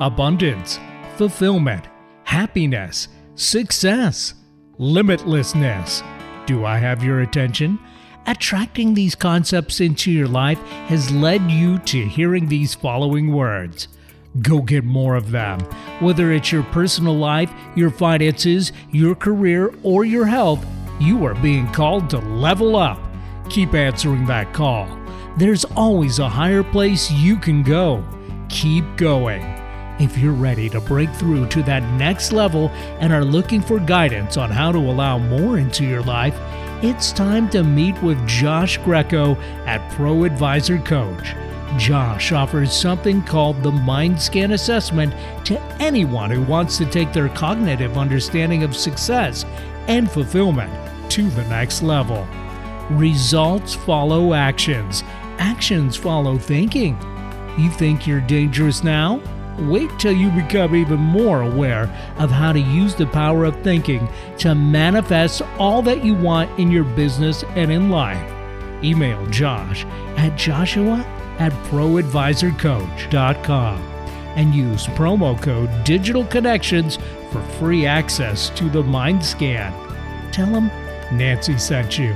abundance, fulfillment, happiness, success, limitlessness. Do I have your attention? Attracting these concepts into your life has led you to hearing these following words. Go get more of them. Whether it's your personal life, your finances, your career, or your health, you are being called to level up. Keep answering that call. There's always a higher place you can go. Keep going. If you're ready to break through to that next level and are looking for guidance on how to allow more into your life, it's time to meet with Josh Greco at Pro Advisor Coach. Josh offers something called the Mind Scan Assessment to anyone who wants to take their cognitive understanding of success and fulfillment to the next level. Results follow actions, actions follow thinking. You think you're dangerous now? Wait till you become even more aware of how to use the power of thinking to manifest all that you want in your business and in life. Email Josh at joshua at proadvisorcoach.com and use promo code Digital Connections for free access to the Mind Scan. Tell them Nancee sent you.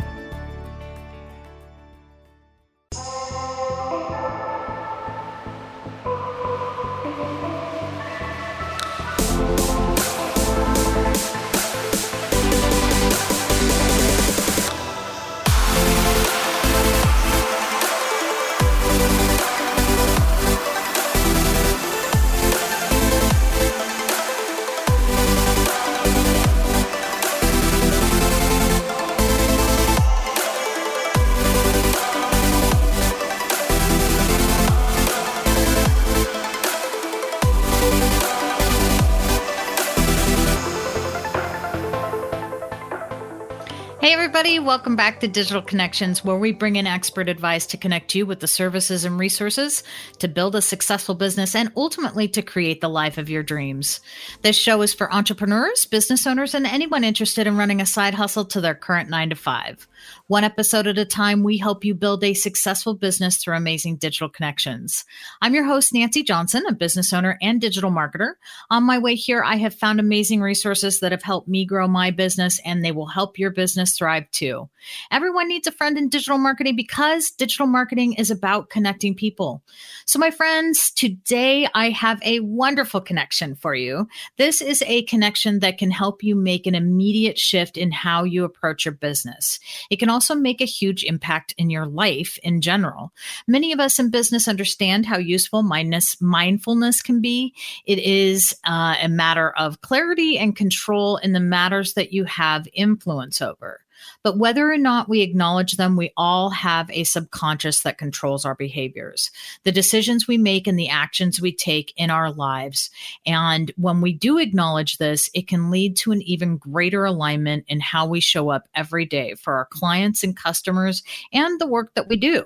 Welcome back to Digital Connections, where we bring in expert advice to connect you with the services and resources to build a successful business and ultimately to create the life of your dreams. This show is for entrepreneurs, business owners, and anyone interested in running a side hustle to their current nine to five. One episode at a time, we help you build a successful business through amazing digital connections. I'm your host, Nancee Johnson, a business owner and digital marketer. On my way here, I have found amazing resources that have helped me grow my business, and they will help your business thrive too. Everyone needs a friend in digital marketing because digital marketing is about connecting people. So, my friends, today I have a wonderful connection for you. This is a connection that can help you make an immediate shift in how you approach your business. It can also make a huge impact in your life in general. Many of us in business understand how useful mindness, mindfulness can be. It is uh, a matter of clarity and control in the matters that you have influence over. But whether or not we acknowledge them, we all have a subconscious that controls our behaviors, the decisions we make, and the actions we take in our lives. And when we do acknowledge this, it can lead to an even greater alignment in how we show up every day for our clients and customers and the work that we do.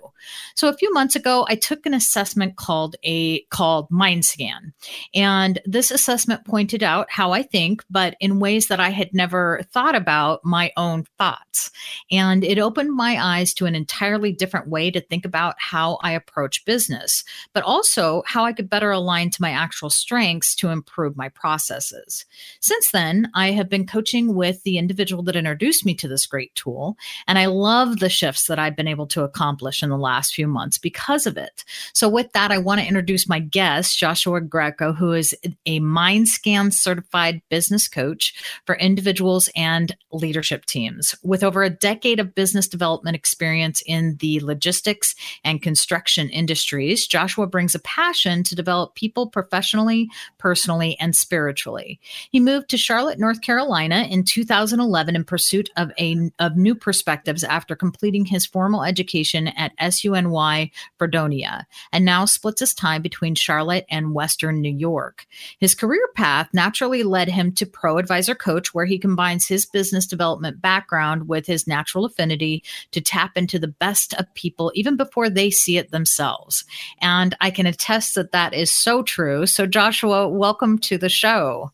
So a few months ago, I took an assessment called a called Mind Scan. And this assessment pointed out how I think, but in ways that I had never thought about my own thoughts. And it opened my eyes to an entirely different way to think about how I approach business, but also how I could better align to my actual strengths to improve my processes. Since then, I have been coaching with the individual that introduced me to this great tool, and I love the shifts that I've been able to accomplish in the last few months because of it. So, with that, I want to introduce my guest, Joshua Greco, who is a MindScan certified business coach for individuals and leadership teams with over a decade of business development experience in the logistics and construction industries, Joshua brings a passion to develop people professionally, personally, and spiritually. He moved to Charlotte, North Carolina in 2011 in pursuit of a of new perspectives after completing his formal education at SUNY Fredonia, and now splits his time between Charlotte and Western New York. His career path naturally led him to Pro Advisor Coach, where he combines his business development background with his natural affinity to tap into the best of people even before they see it themselves. And I can attest that that is so true. So, Joshua, welcome to the show.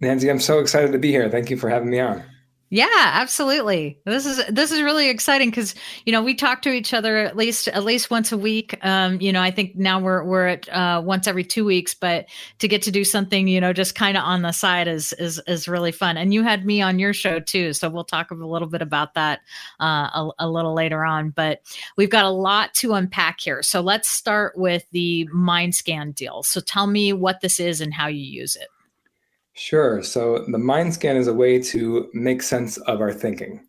Nancee, I'm so excited to be here. Thank you for having me on. Yeah, absolutely. This is this is really exciting because you know we talk to each other at least at least once a week. Um, you know, I think now we're we're at uh, once every two weeks, but to get to do something you know just kind of on the side is is is really fun. And you had me on your show too, so we'll talk a little bit about that uh, a, a little later on. But we've got a lot to unpack here, so let's start with the MindScan deal. So tell me what this is and how you use it. Sure. So the mind scan is a way to make sense of our thinking.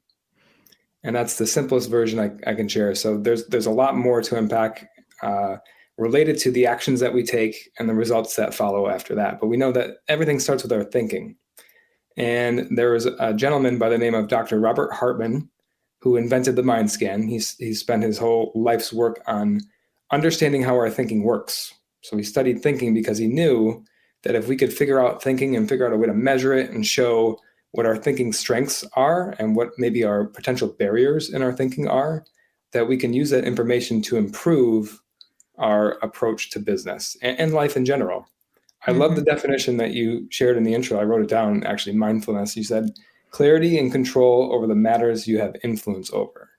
And that's the simplest version I, I can share. So there's there's a lot more to unpack uh, related to the actions that we take and the results that follow after that. But we know that everything starts with our thinking. And there was a gentleman by the name of Dr. Robert Hartman who invented the mind scan. He's he spent his whole life's work on understanding how our thinking works. So he studied thinking because he knew that if we could figure out thinking and figure out a way to measure it and show what our thinking strengths are and what maybe our potential barriers in our thinking are, that we can use that information to improve our approach to business and, and life in general. I mm-hmm. love the mm-hmm. definition that you shared in the intro. I wrote it down actually mindfulness. You said clarity and control over the matters you have influence over.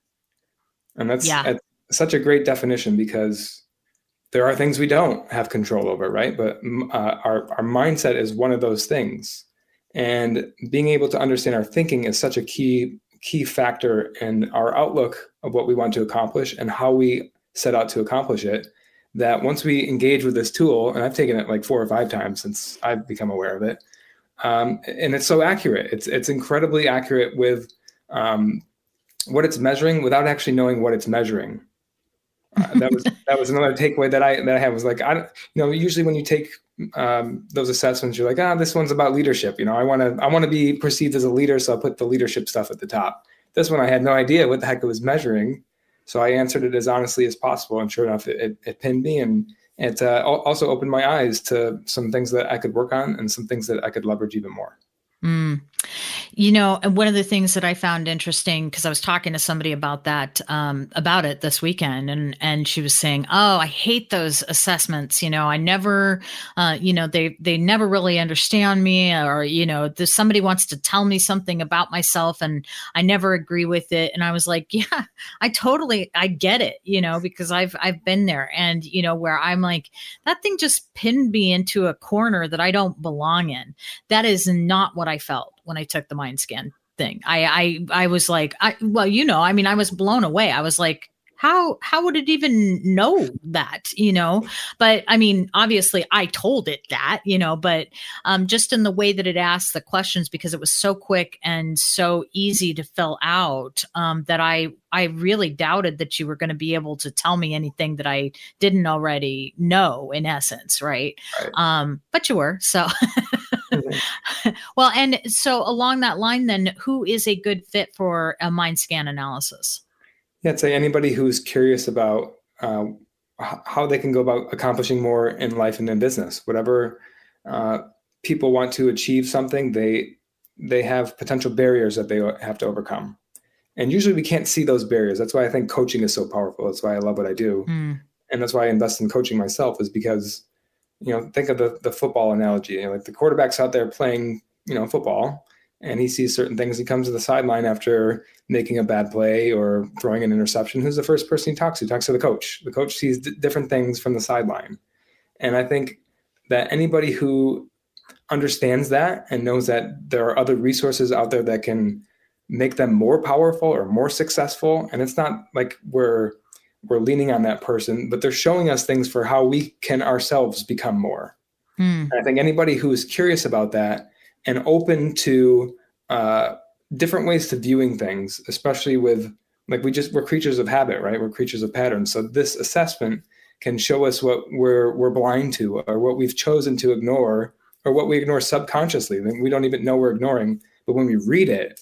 And that's, yeah. that's such a great definition because there are things we don't have control over, right? But uh, our our mindset is one of those things, and being able to understand our thinking is such a key key factor in our outlook of what we want to accomplish and how we set out to accomplish it. That once we engage with this tool, and I've taken it like four or five times since I've become aware of it, um, and it's so accurate. It's it's incredibly accurate with um, what it's measuring without actually knowing what it's measuring uh, that was that was another takeaway that I that I had was like I you know usually when you take um, those assessments you're like ah this one's about leadership you know I want to I want to be perceived as a leader so I'll put the leadership stuff at the top. This one I had no idea what the heck it was measuring, so I answered it as honestly as possible and sure enough it, it, it pinned me and it uh, also opened my eyes to some things that I could work on and some things that I could leverage even more. Mm. You know, and one of the things that I found interesting because I was talking to somebody about that um, about it this weekend, and and she was saying, "Oh, I hate those assessments. You know, I never, uh, you know, they they never really understand me, or you know, somebody wants to tell me something about myself, and I never agree with it." And I was like, "Yeah, I totally, I get it. You know, because I've I've been there, and you know, where I'm like, that thing just pinned me into a corner that I don't belong in. That is not what I felt when I took the mind scan thing. I I I was like, I well, you know, I mean, I was blown away. I was like, how how would it even know that you know but i mean obviously i told it that you know but um, just in the way that it asked the questions because it was so quick and so easy to fill out um, that i i really doubted that you were going to be able to tell me anything that i didn't already know in essence right, right. um but you were so well and so along that line then who is a good fit for a mind scan analysis yeah, I'd say anybody who's curious about uh, how they can go about accomplishing more in life and in business, whatever uh, people want to achieve something, they they have potential barriers that they have to overcome. And usually we can't see those barriers. That's why I think coaching is so powerful. That's why I love what I do. Mm. And that's why I invest in coaching myself is because, you know, think of the, the football analogy. You know, like the quarterback's out there playing, you know, football and he sees certain things. He comes to the sideline after making a bad play or throwing an interception. Who's the first person he talks to? He talks to the coach. The coach sees d- different things from the sideline. And I think that anybody who understands that and knows that there are other resources out there that can make them more powerful or more successful, and it's not like we're we're leaning on that person, but they're showing us things for how we can ourselves become more. Mm. I think anybody who is curious about that and open to uh, different ways to viewing things, especially with like we just we're creatures of habit, right? We're creatures of patterns. So this assessment can show us what we're we're blind to or what we've chosen to ignore or what we ignore subconsciously. We don't even know we're ignoring, but when we read it,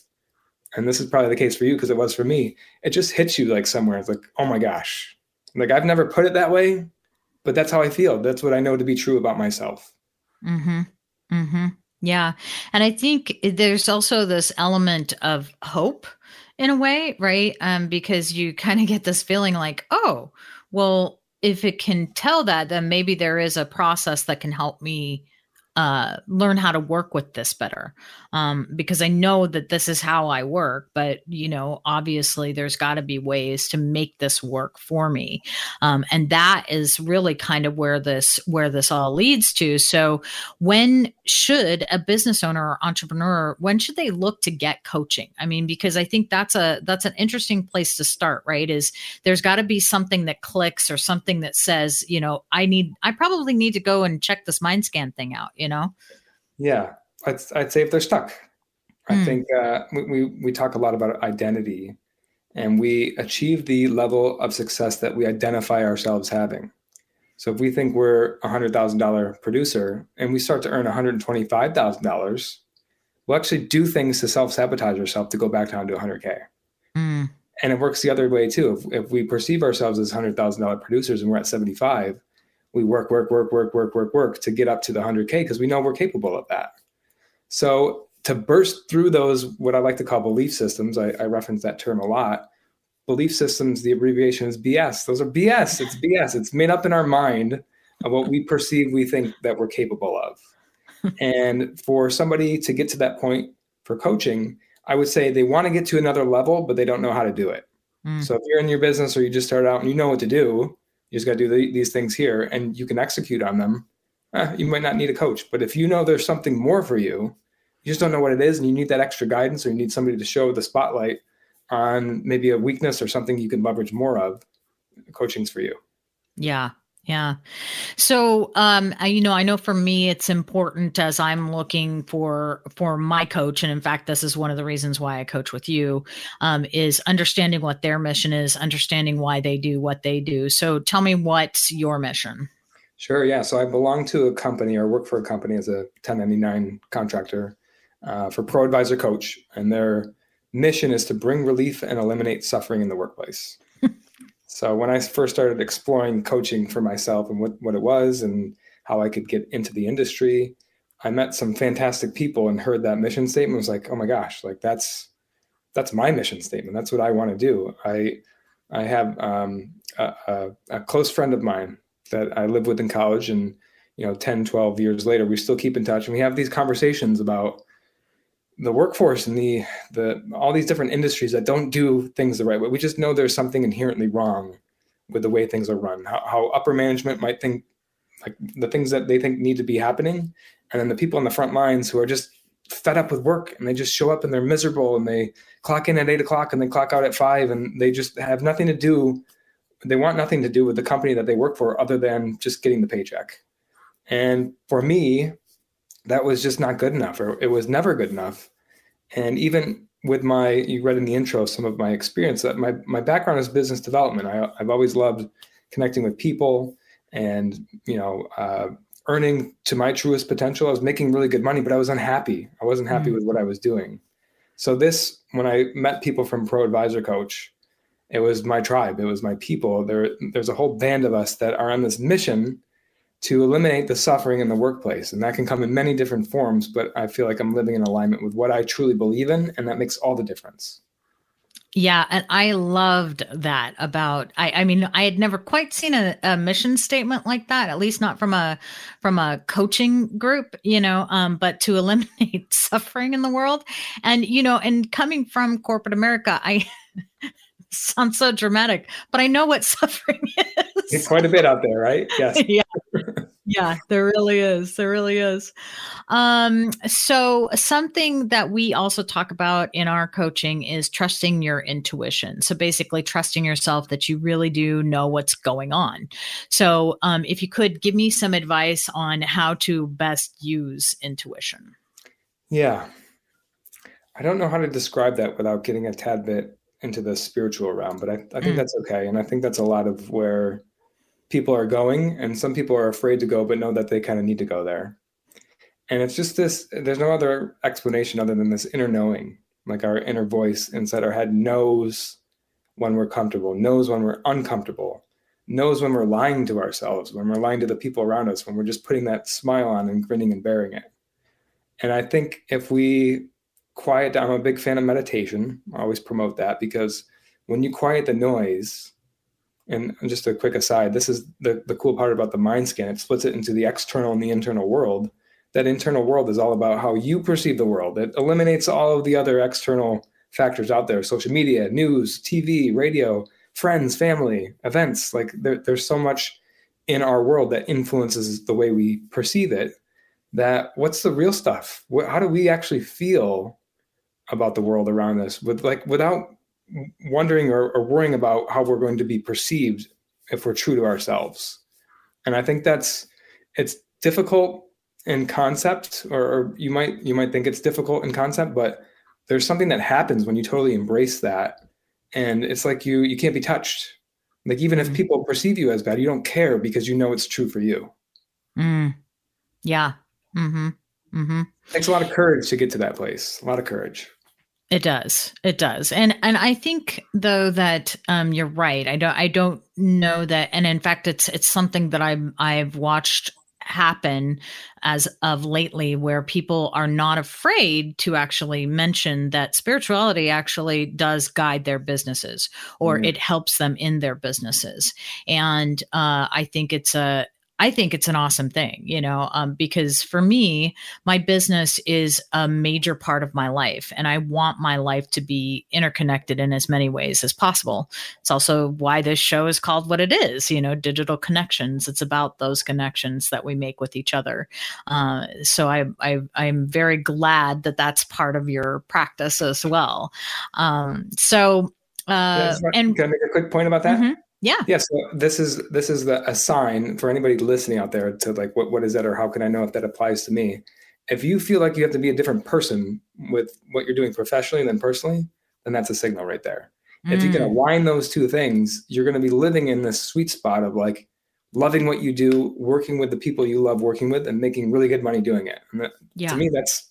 and this is probably the case for you because it was for me, it just hits you like somewhere. It's like, oh my gosh. Like I've never put it that way, but that's how I feel. That's what I know to be true about myself. Mm-hmm. Mm-hmm. Yeah. And I think there's also this element of hope in a way, right? Um, because you kind of get this feeling like, oh, well, if it can tell that, then maybe there is a process that can help me uh, learn how to work with this better um, because I know that this is how I work. But you know, obviously, there's got to be ways to make this work for me, um, and that is really kind of where this where this all leads to. So, when should a business owner or entrepreneur when should they look to get coaching? I mean, because I think that's a that's an interesting place to start. Right? Is there's got to be something that clicks or something that says, you know, I need I probably need to go and check this mind scan thing out. You know? Yeah, I'd, I'd say if they're stuck. I mm. think uh, we, we talk a lot about identity and we achieve the level of success that we identify ourselves having. So if we think we're a hundred thousand dollar producer and we start to earn one hundred twenty five thousand dollars, we'll actually do things to self sabotage ourselves to go back down to hundred k. Mm. And it works the other way too. If, if we perceive ourselves as hundred thousand dollar producers and we're at seventy five, we work, work, work, work, work, work, work to get up to the 100K because we know we're capable of that. So to burst through those, what I like to call belief systems, I, I reference that term a lot. Belief systems, the abbreviation is BS. Those are BS. It's BS. It's made up in our mind of what we perceive we think that we're capable of. and for somebody to get to that point for coaching, I would say they want to get to another level, but they don't know how to do it. Mm. So if you're in your business or you just started out and you know what to do, you just got to do the, these things here and you can execute on them. Eh, you might not need a coach, but if you know there's something more for you, you just don't know what it is and you need that extra guidance or you need somebody to show the spotlight on maybe a weakness or something you can leverage more of, coaching's for you. Yeah. Yeah. So, um, I, you know, I know for me, it's important as I'm looking for for my coach, and in fact, this is one of the reasons why I coach with you, um, is understanding what their mission is, understanding why they do what they do. So, tell me what's your mission. Sure. Yeah. So, I belong to a company or work for a company as a 1099 contractor uh, for Pro Advisor Coach, and their mission is to bring relief and eliminate suffering in the workplace. So when I first started exploring coaching for myself and what, what it was and how I could get into the industry, I met some fantastic people and heard that mission statement was like, oh my gosh, like that's that's my mission statement. That's what I want to do. I I have um, a, a, a, close friend of mine that I lived with in college and you know 10 12 years later we still keep in touch and we have these conversations about the workforce and the the all these different industries that don't do things the right way. We just know there's something inherently wrong with the way things are run. How, how upper management might think like the things that they think need to be happening, and then the people on the front lines who are just fed up with work and they just show up and they're miserable and they clock in at eight o'clock and they clock out at five and they just have nothing to do. They want nothing to do with the company that they work for other than just getting the paycheck. And for me, that was just not good enough, or it was never good enough. And even with my, you read in the intro some of my experience that my my background is business development. I, I've always loved connecting with people and you know uh, earning to my truest potential. I was making really good money, but I was unhappy. I wasn't happy mm-hmm. with what I was doing. So this, when I met people from Pro Advisor Coach, it was my tribe. It was my people. There, there's a whole band of us that are on this mission to eliminate the suffering in the workplace. And that can come in many different forms, but I feel like I'm living in alignment with what I truly believe in, and that makes all the difference. Yeah, and I loved that about I, I mean I had never quite seen a, a, mission statement like that, at least not from a from a coaching group, you know, um, but to eliminate suffering in the world. And you know, and coming from corporate America, I sounds so dramatic, but I know what suffering is. It's quite a bit out there, right? Yes. yeah yeah, there really is. There really is. Um, so something that we also talk about in our coaching is trusting your intuition. So basically trusting yourself that you really do know what's going on. So um, if you could give me some advice on how to best use intuition. Yeah. I don't know how to describe that without getting a tad bit into the spiritual realm, but I, I think mm. that's okay. And I think that's a lot of where people are going and some people are afraid to go but know that they kind of need to go there. And it's just this there's no other explanation other than this inner knowing like our inner voice inside our head knows when we're comfortable knows when we're uncomfortable knows when we're lying to ourselves when we're lying to the people around us when we're just putting that smile on and grinning and bearing it. And i think if we quiet down i'm a big fan of meditation i always promote that because when you quiet the noise and just a quick aside, this is the, the cool part about the mind scan. It splits it into the external and the internal world. that internal world is all about how you perceive the world. It eliminates all of the other external factors out there social media, news, TV, radio, friends, family, events. Like there, there's so much in our world that influences the way we perceive it that what's the real stuff what, how do we actually feel about the world around us with like without wondering or, or worrying about how we're going to be perceived if we're true to ourselves. And i think that's it's difficult in concept or, or you might you might think it's difficult in concept but there's something that happens when you totally embrace that. And it's like you you can't be touched. Like even if mm. people perceive you as bad you don't care because you know it's true for you. Mm. yeah. Mm-hmm. Mm-hmm. It takes a lot of courage to get to that place. A lot of courage it does. It does. And and i think though that um you're right. I don't i don't know that and in fact it's it's something that i've i've watched happen as of lately where people are not afraid to actually mention that spirituality actually does guide their businesses or mm. it helps them in their businesses. And uh, i think it's a I think it's an awesome thing, you know, um, because for me, my business is a major part of my life, and I want my life to be interconnected in as many ways as possible. It's also why this show is called what it is, you know, digital connections. It's about those connections that we make with each other. Uh, so I, I, I'm very glad that that's part of your practice as well. Um, so, uh, yeah, and can I make a quick point about that? Mm-hmm. Yeah. Yeah. So this is this is the a sign for anybody listening out there to like what what is that or how can I know if that applies to me? If you feel like you have to be a different person with what you're doing professionally than personally, then that's a signal right there. Mm. If you can mm. align those two things, you're going to be living in this sweet spot of like loving what you do, working with the people you love working with, and making really good money doing it. And that, yeah. to me, that's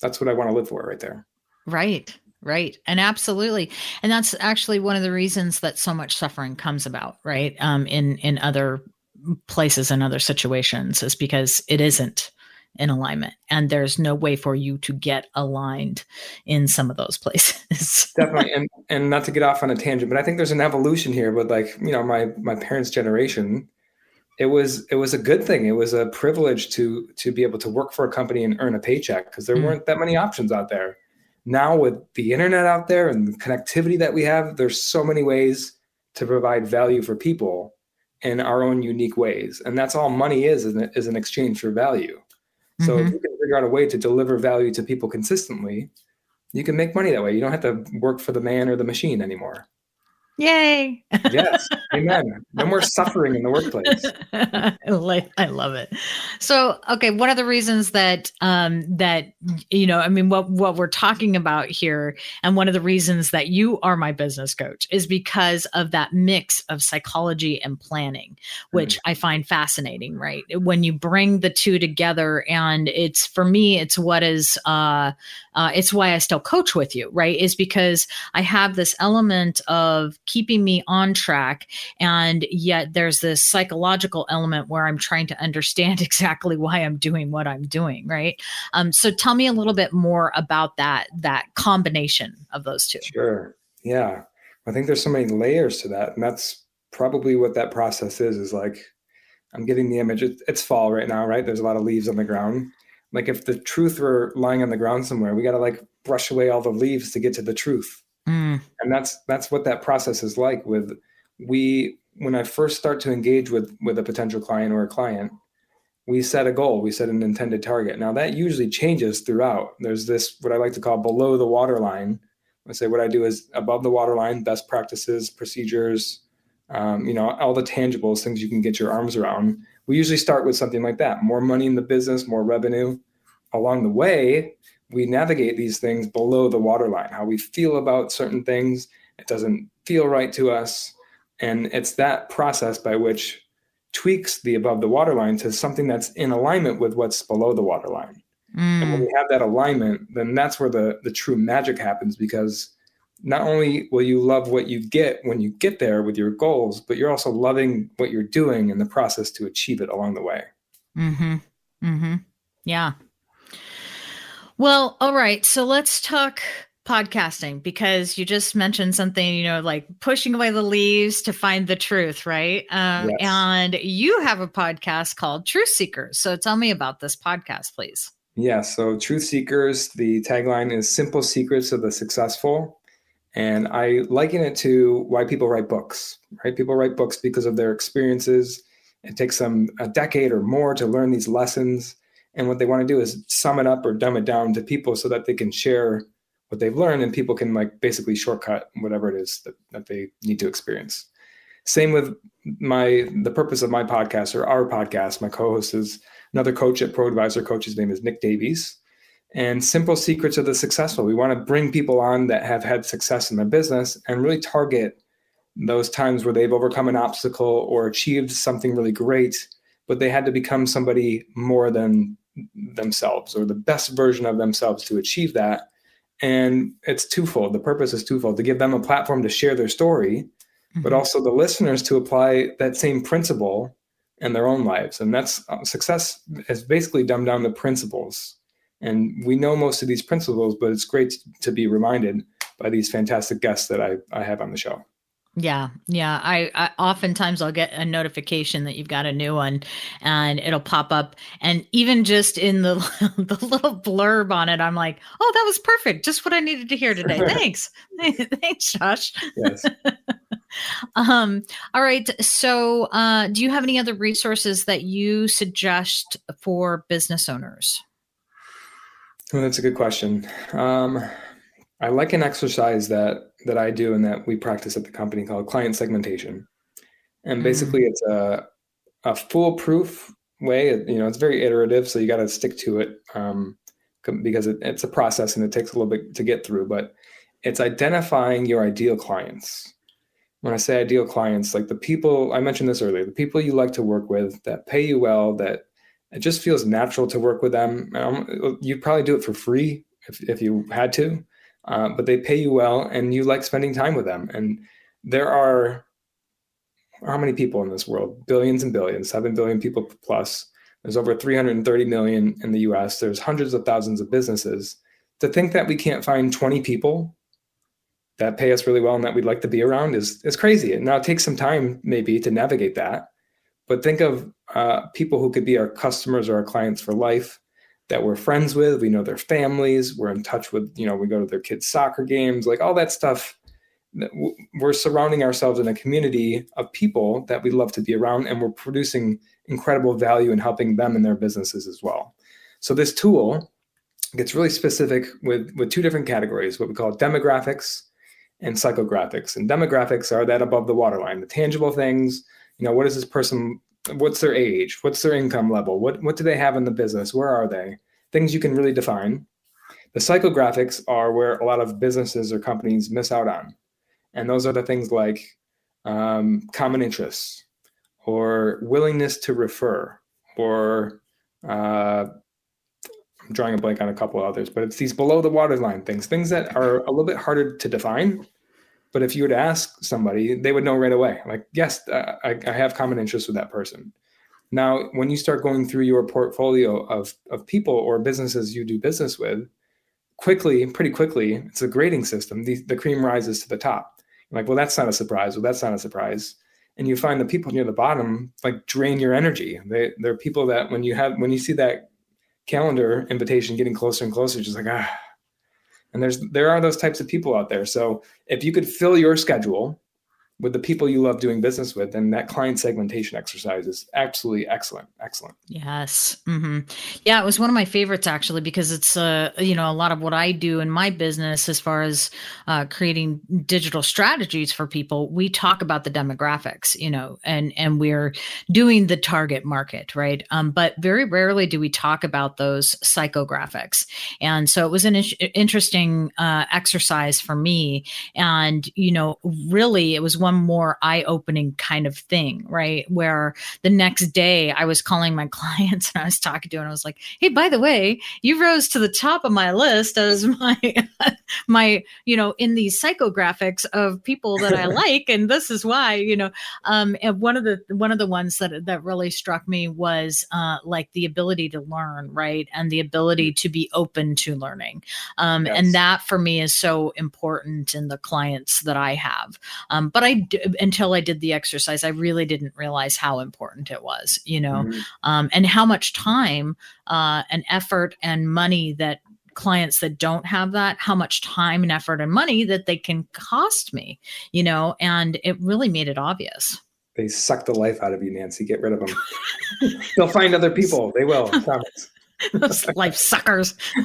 that's what I want to live for right there. Right. Right. And absolutely. And that's actually one of the reasons that so much suffering comes about, right? Um, in, in other places and other situations is because it isn't in alignment and there's no way for you to get aligned in some of those places definitely and and not to get off on a tangent but i think there's an evolution here but like you know my my parents generation it was it was a good thing it was a privilege to to be able to work for a company and earn a paycheck because there mm. weren't that many options out there now with the internet out there and the connectivity that we have, there's so many ways to provide value for people in our own unique ways. And that's all money is, is, is an exchange for value. So mm-hmm. if you can figure out a way to deliver value to people consistently, you can make money that way. You don't have to work for the man or the machine anymore. Yay. yes. Amen. No more suffering in the workplace. I love it. So, okay, one of the reasons that um that you know, I mean what what we're talking about here and one of the reasons that you are my business coach is because of that mix of psychology and planning, which mm. I find fascinating, right? When you bring the two together and it's for me it's what is uh uh it's why I still coach with you, right? Is because I have this element of keeping me on track. And yet there's this psychological element where I'm trying to understand exactly why I'm doing what I'm doing. Right. Um, so tell me a little bit more about that, that combination of those two. Sure. Yeah. I think there's so many layers to that. And that's probably what that process is, is like, I'm getting the image. It's fall right now, right? There's a lot of leaves on the ground. Like if the truth were lying on the ground somewhere, we got to like brush away all the leaves to get to the truth. Mm. And that's that's what that process is like with we when I first start to engage with with a potential client or a client, we set a goal, we set an intended target. Now that usually changes throughout. There's this what I like to call below the waterline. I say what I do is above the waterline, best practices, procedures, um, you know, all the tangibles, things you can get your arms around. We usually start with something like that: more money in the business, more revenue. Along the way, we navigate these things below the waterline, how we feel about certain things. It doesn't feel right to us. And it's that process by which tweaks the above the waterline to something that's in alignment with what's below the waterline. Mm. And when we have that alignment, then that's where the, the true magic happens because not only will you love what you get when you get there with your goals, but you're also loving what you're doing in the process to achieve it along the way. Mm-hmm. Mm-hmm. Yeah. Well, all right. So let's talk podcasting because you just mentioned something, you know, like pushing away the leaves to find the truth, right? Um, yes. And you have a podcast called Truth Seekers. So tell me about this podcast, please. Yeah. So, Truth Seekers, the tagline is Simple Secrets of the Successful. And I liken it to why people write books, right? People write books because of their experiences. It takes them a decade or more to learn these lessons. And what they want to do is sum it up or dumb it down to people so that they can share what they've learned and people can like basically shortcut whatever it is that, that they need to experience. Same with my the purpose of my podcast or our podcast. My co-host is another coach at Pro Advisor Coach. His name is Nick Davies and simple secrets of the successful. We want to bring people on that have had success in their business and really target those times where they've overcome an obstacle or achieved something really great, but they had to become somebody more than themselves or the best version of themselves to achieve that. And it's twofold. The purpose is twofold to give them a platform to share their story, mm-hmm. but also the listeners to apply that same principle in their own lives. And that's uh, success has basically dumbed down the principles and we know most of these principles, but it's great to be reminded by these fantastic guests that I, I have on the show. Yeah, yeah. I, I, oftentimes I'll get a notification that you've got a new one, and it'll pop up. And even just in the the little blurb on it, I'm like, "Oh, that was perfect! Just what I needed to hear today." Thanks, thanks, Josh. Yes. um. All right. So, uh, do you have any other resources that you suggest for business owners? Well, that's a good question. Um, I like an exercise that that I do and that we practice at the company called client segmentation. And mm. basically, mm. it's a a foolproof way. You know, it's very iterative, so you got to stick to it um, because it, it's a process and it takes a little bit to get through. But it's identifying your ideal clients. When I say ideal clients, like the people I mentioned this earlier, the people you like to work with that pay you well, that it just feels natural to work with them. Um, you'd probably do it for free if, if you had to, uh, but they pay you well and you like spending time with them. And there are how many people in this world? Billions and billions, 7 billion people plus. There's over 330 million in the US. There's hundreds of thousands of businesses. To think that we can't find 20 people that pay us really well and that we'd like to be around is, is crazy. And now it takes some time maybe to navigate that. But think of uh, people who could be our customers or our clients for life that we're friends with. We know their families. We're in touch with, you know, we go to their kids' soccer games, like all that stuff. We're surrounding ourselves in a community of people that we love to be around, and we're producing incredible value in helping them in their businesses as well. So this tool gets really specific with with two different categories: what we call demographics and psychographics. And demographics are that above the waterline, the tangible things you know what is this person what's their age? What's their income level? What what do they have in the business? Where are they? Things you can really define. The psychographics are where a lot of businesses or companies miss out on. And those are the things like um, common interests or willingness to refer or uh, i'm drawing a blank on a couple others but it's these below the waterline things things that are a little bit harder to define but if you were to ask somebody, they would know right away. Like, yes, uh, I, I have common interests with that person. Now, when you start going through your portfolio of, of people or businesses you do business with, quickly, pretty quickly, it's a grading system. The, the cream rises to the top. You're like, well, that's not a surprise. Well, that's not a surprise. And you find the people near the bottom like drain your energy. They, they're people that when you have when you see that calendar invitation getting closer and closer, just like ah, and there's there are those types of people out there. So if you could fill your schedule with the people you love doing business with and that client segmentation exercise is absolutely excellent excellent. Yes. Mm-hmm. yeah it was one of my favorites actually because it's uh you know a lot of what i do in my business as far as uh, creating digital strategies for people we talk about the demographics you know and and we're doing the target market right? Um, but very rarely do we talk about those psychographics. And so it was an in- interesting uh, exercise for me. And you know really it was one more eye-opening kind of thing, right? Where the next day I was calling my clients and I was talking to, and I was like, "Hey, by the way, you rose to the top of my list as my my you know in these psychographics of people that I like, and this is why you know." Um, and one of the one of the ones that that really struck me was uh, like the ability to learn, right, and the ability to be open to learning, um, yes. and that for me is so important in the clients that I have. Um, but I until I did the exercise, I really didn't realize how important it was, you know, mm-hmm. um, and how much time uh, and effort and money that clients that don't have that how much time and effort and money that they can cost me you know? And it really made it obvious. They suck the life out of you nancee. Get rid of them they'll find other people. They will. Promise. Those life suckers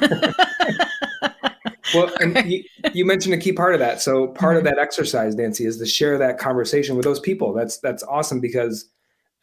well, and you, you, mentioned a key part of that. So part mm-hmm. of that exercise, Nancee, is to share that conversation with those people. That's that's awesome because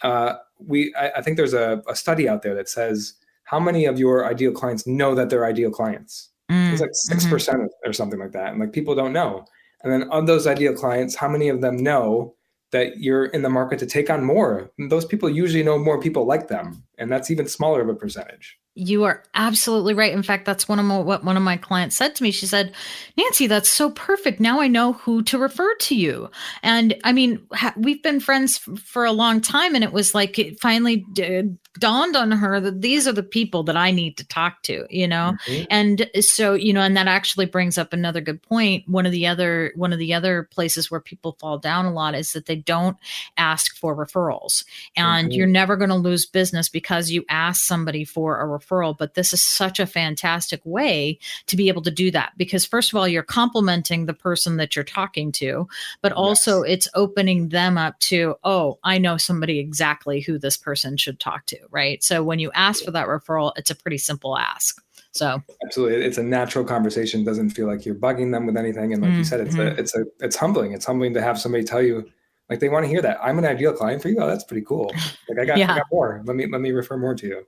uh, we I, I, think there's a, a, study out there that says how many of your ideal clients know that they're ideal clients. Mm-hmm. It's like 6 mm-hmm. percent or something like that, and like people don't know. And then of those ideal clients, how many of them know that you're in the market to take on more? those people usually know more people like them, and that's even smaller of a percentage. You are absolutely right. In fact, that's one of my, what one of my clients said to me. She said, "Nancee, that's so perfect. Now I know who to refer to you." And I mean, ha- we've been friends f- for a long time, and it was like it finally d- dawned on her that these are the people that I need to talk to. You know, mm-hmm. and so you know, and that actually brings up another good point. One of the other one of the other places where people fall down a lot is that they don't ask for referrals, and mm-hmm. you're never going to lose business because you ask somebody for a referral but this is such a fantastic way to be able to do that because, first of all, you're complimenting the person that you're talking to, but also yes. it's opening them up to, oh, I know somebody exactly who this person should talk to, right? So when you ask for that referral, it's a pretty simple ask. So absolutely, it's a natural conversation. It doesn't feel like you're bugging them with anything. And like mm-hmm. you said, it's a, mm-hmm. it's a, it's humbling. It's humbling to have somebody tell you, like they want to hear that I'm an ideal client for you. Oh, that's pretty cool. Like I got, yeah. I got more. Let me let me refer more to you.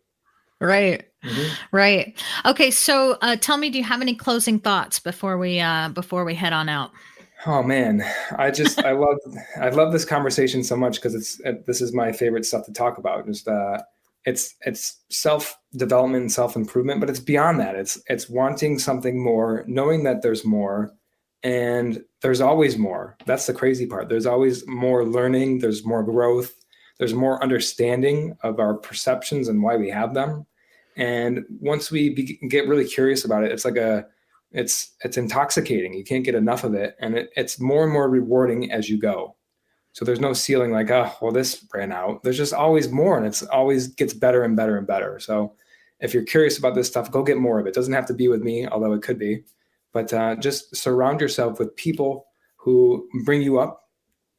Right. Mm-hmm. Right. Okay. So uh, tell me, do you have any closing thoughts before we uh, before we head on out? Oh man, I just I love I love this conversation so much because it's it, this is my favorite stuff to talk about. Just uh, it's it's self development, and self improvement, but it's beyond that. It's it's wanting something more, knowing that there's more, and there's always more. That's the crazy part. There's always more learning. There's more growth. There's more understanding of our perceptions and why we have them and once we be, get really curious about it it's like a it's it's intoxicating you can't get enough of it and it, it's more and more rewarding as you go so there's no ceiling like oh well this ran out there's just always more and it's always gets better and better and better so if you're curious about this stuff go get more of it. it doesn't have to be with me although it could be but uh, just surround yourself with people who bring you up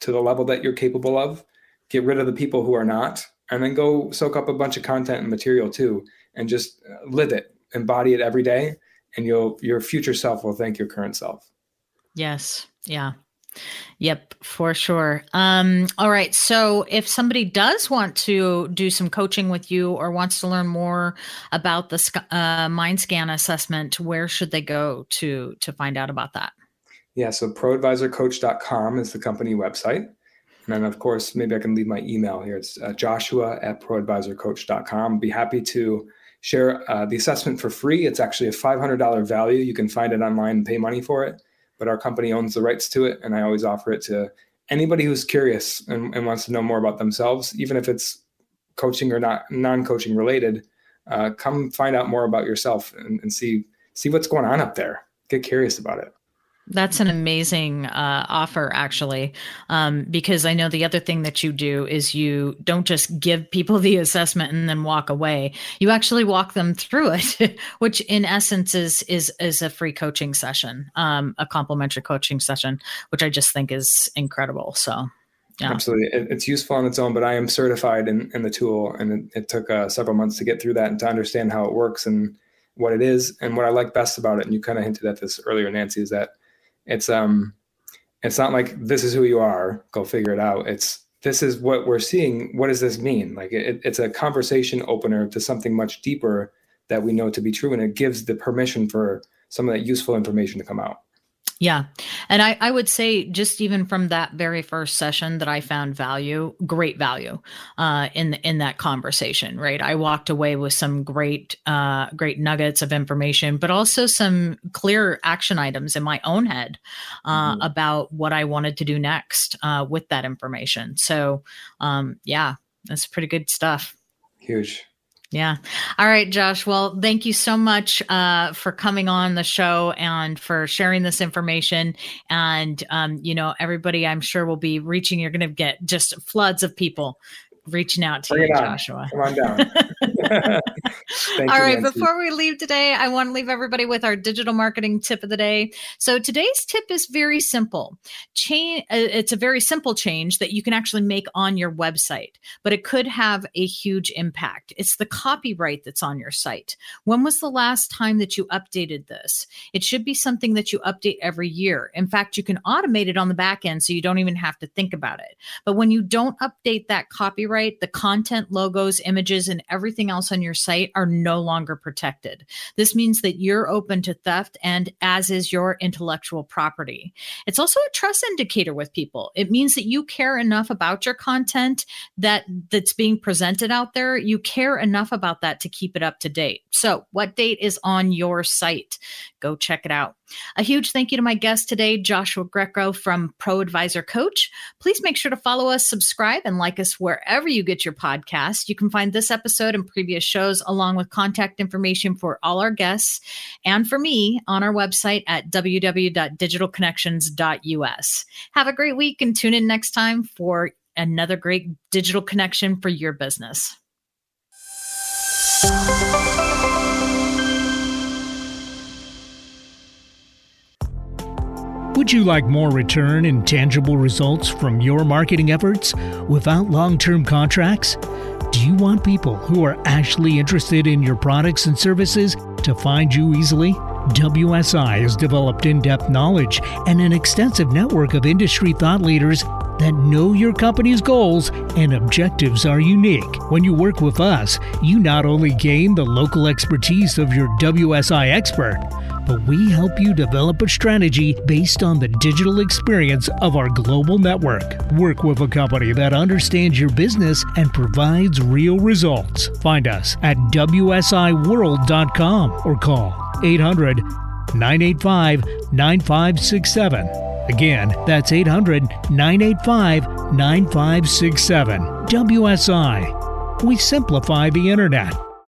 to the level that you're capable of get rid of the people who are not and then go soak up a bunch of content and material too and just uh, live it, embody it every day, and you'll your future self will thank your current self. Yes. Yeah. Yep, for sure. Um, all right. So if somebody does want to do some coaching with you or wants to learn more about the uh, mind scan assessment, where should they go to to find out about that? Yeah, so proadvisorcoach.com is the company website. And then, of course, maybe I can leave my email here. It's uh, joshua at proadvisorcoach.com. Be happy to share uh, the assessment for free. It's actually a $500 value. You can find it online and pay money for it, but our company owns the rights to it. And I always offer it to anybody who's curious and, and wants to know more about themselves, even if it's coaching or not non-coaching related. Uh, come find out more about yourself and, and see see what's going on up there. Get curious about it. That's an amazing uh, offer, actually, um, because I know the other thing that you do is you don't just give people the assessment and then walk away. You actually walk them through it, which in essence is is is a free coaching session, um, a complimentary coaching session, which I just think is incredible. So. Yeah. Absolutely. It, it's useful on its own, but I am certified in, in the tool and it, it took uh, several months to get through that and to understand how it works and what it is. And what I like best about it, and you kind of hinted at this earlier, Nancee, is that it's um it's not like this is who you are go figure it out. It's this is what we're seeing. What does this mean? Like it, it's a conversation opener to something much deeper that we know to be true and it gives the permission for some of that useful information to come out Yeah. And I, I would say, just even from that very first session, that I found value, great value uh, in in that conversation. Right. I walked away with some great, uh, great nuggets of information, but also some clear action items in my own head uh, mm-hmm. about what I wanted to do next uh, with that information. So, um, yeah, that's pretty good stuff. Huge. Yeah. All right, Josh. Well, thank you so much uh, for coming on the show and for sharing this information. And, um, you know, everybody I'm sure will be reaching. You're going to get just floods of people reaching out to Bring you, Joshua. Come on down. All right. Nancee. Before we leave today, I want to leave everybody with our digital marketing tip of the day. So today's tip is very simple. Change. Uh, it's a very simple change that you can actually make on your website, but it could have a huge impact. It's the copyright that's on your site. When was the last time that you updated this? It should be something that you update every year. In fact, you can automate it on the back end so you don't even have to think about it. But when you don't update that copyright, the content, logos, images, and everything else on your site are no longer protected. This means that you're open to theft and as is your intellectual property. It's also a trust indicator with people. It means that you care enough about your content that that's being presented out there. You care enough about that to keep it up to date. So, what date is on your site? Go check it out. A huge thank you to my guest today, Joshua Greco from Pro Advisor Coach. Please make sure to follow us, subscribe, and like us wherever you get your podcast. You can find this episode and previous shows along with contact information for all our guests and for me on our website at www.digitalconnections.us. Have a great week and tune in next time for another great digital connection for your business. Would you like more return and tangible results from your marketing efforts without long term contracts? Do you want people who are actually interested in your products and services to find you easily? WSI has developed in depth knowledge and an extensive network of industry thought leaders that know your company's goals and objectives are unique. When you work with us, you not only gain the local expertise of your WSI expert, but we help you develop a strategy based on the digital experience of our global network. Work with a company that understands your business and provides real results. Find us at WSIWorld.com or call 800 985 9567. Again, that's 800 985 9567. WSI. We simplify the internet.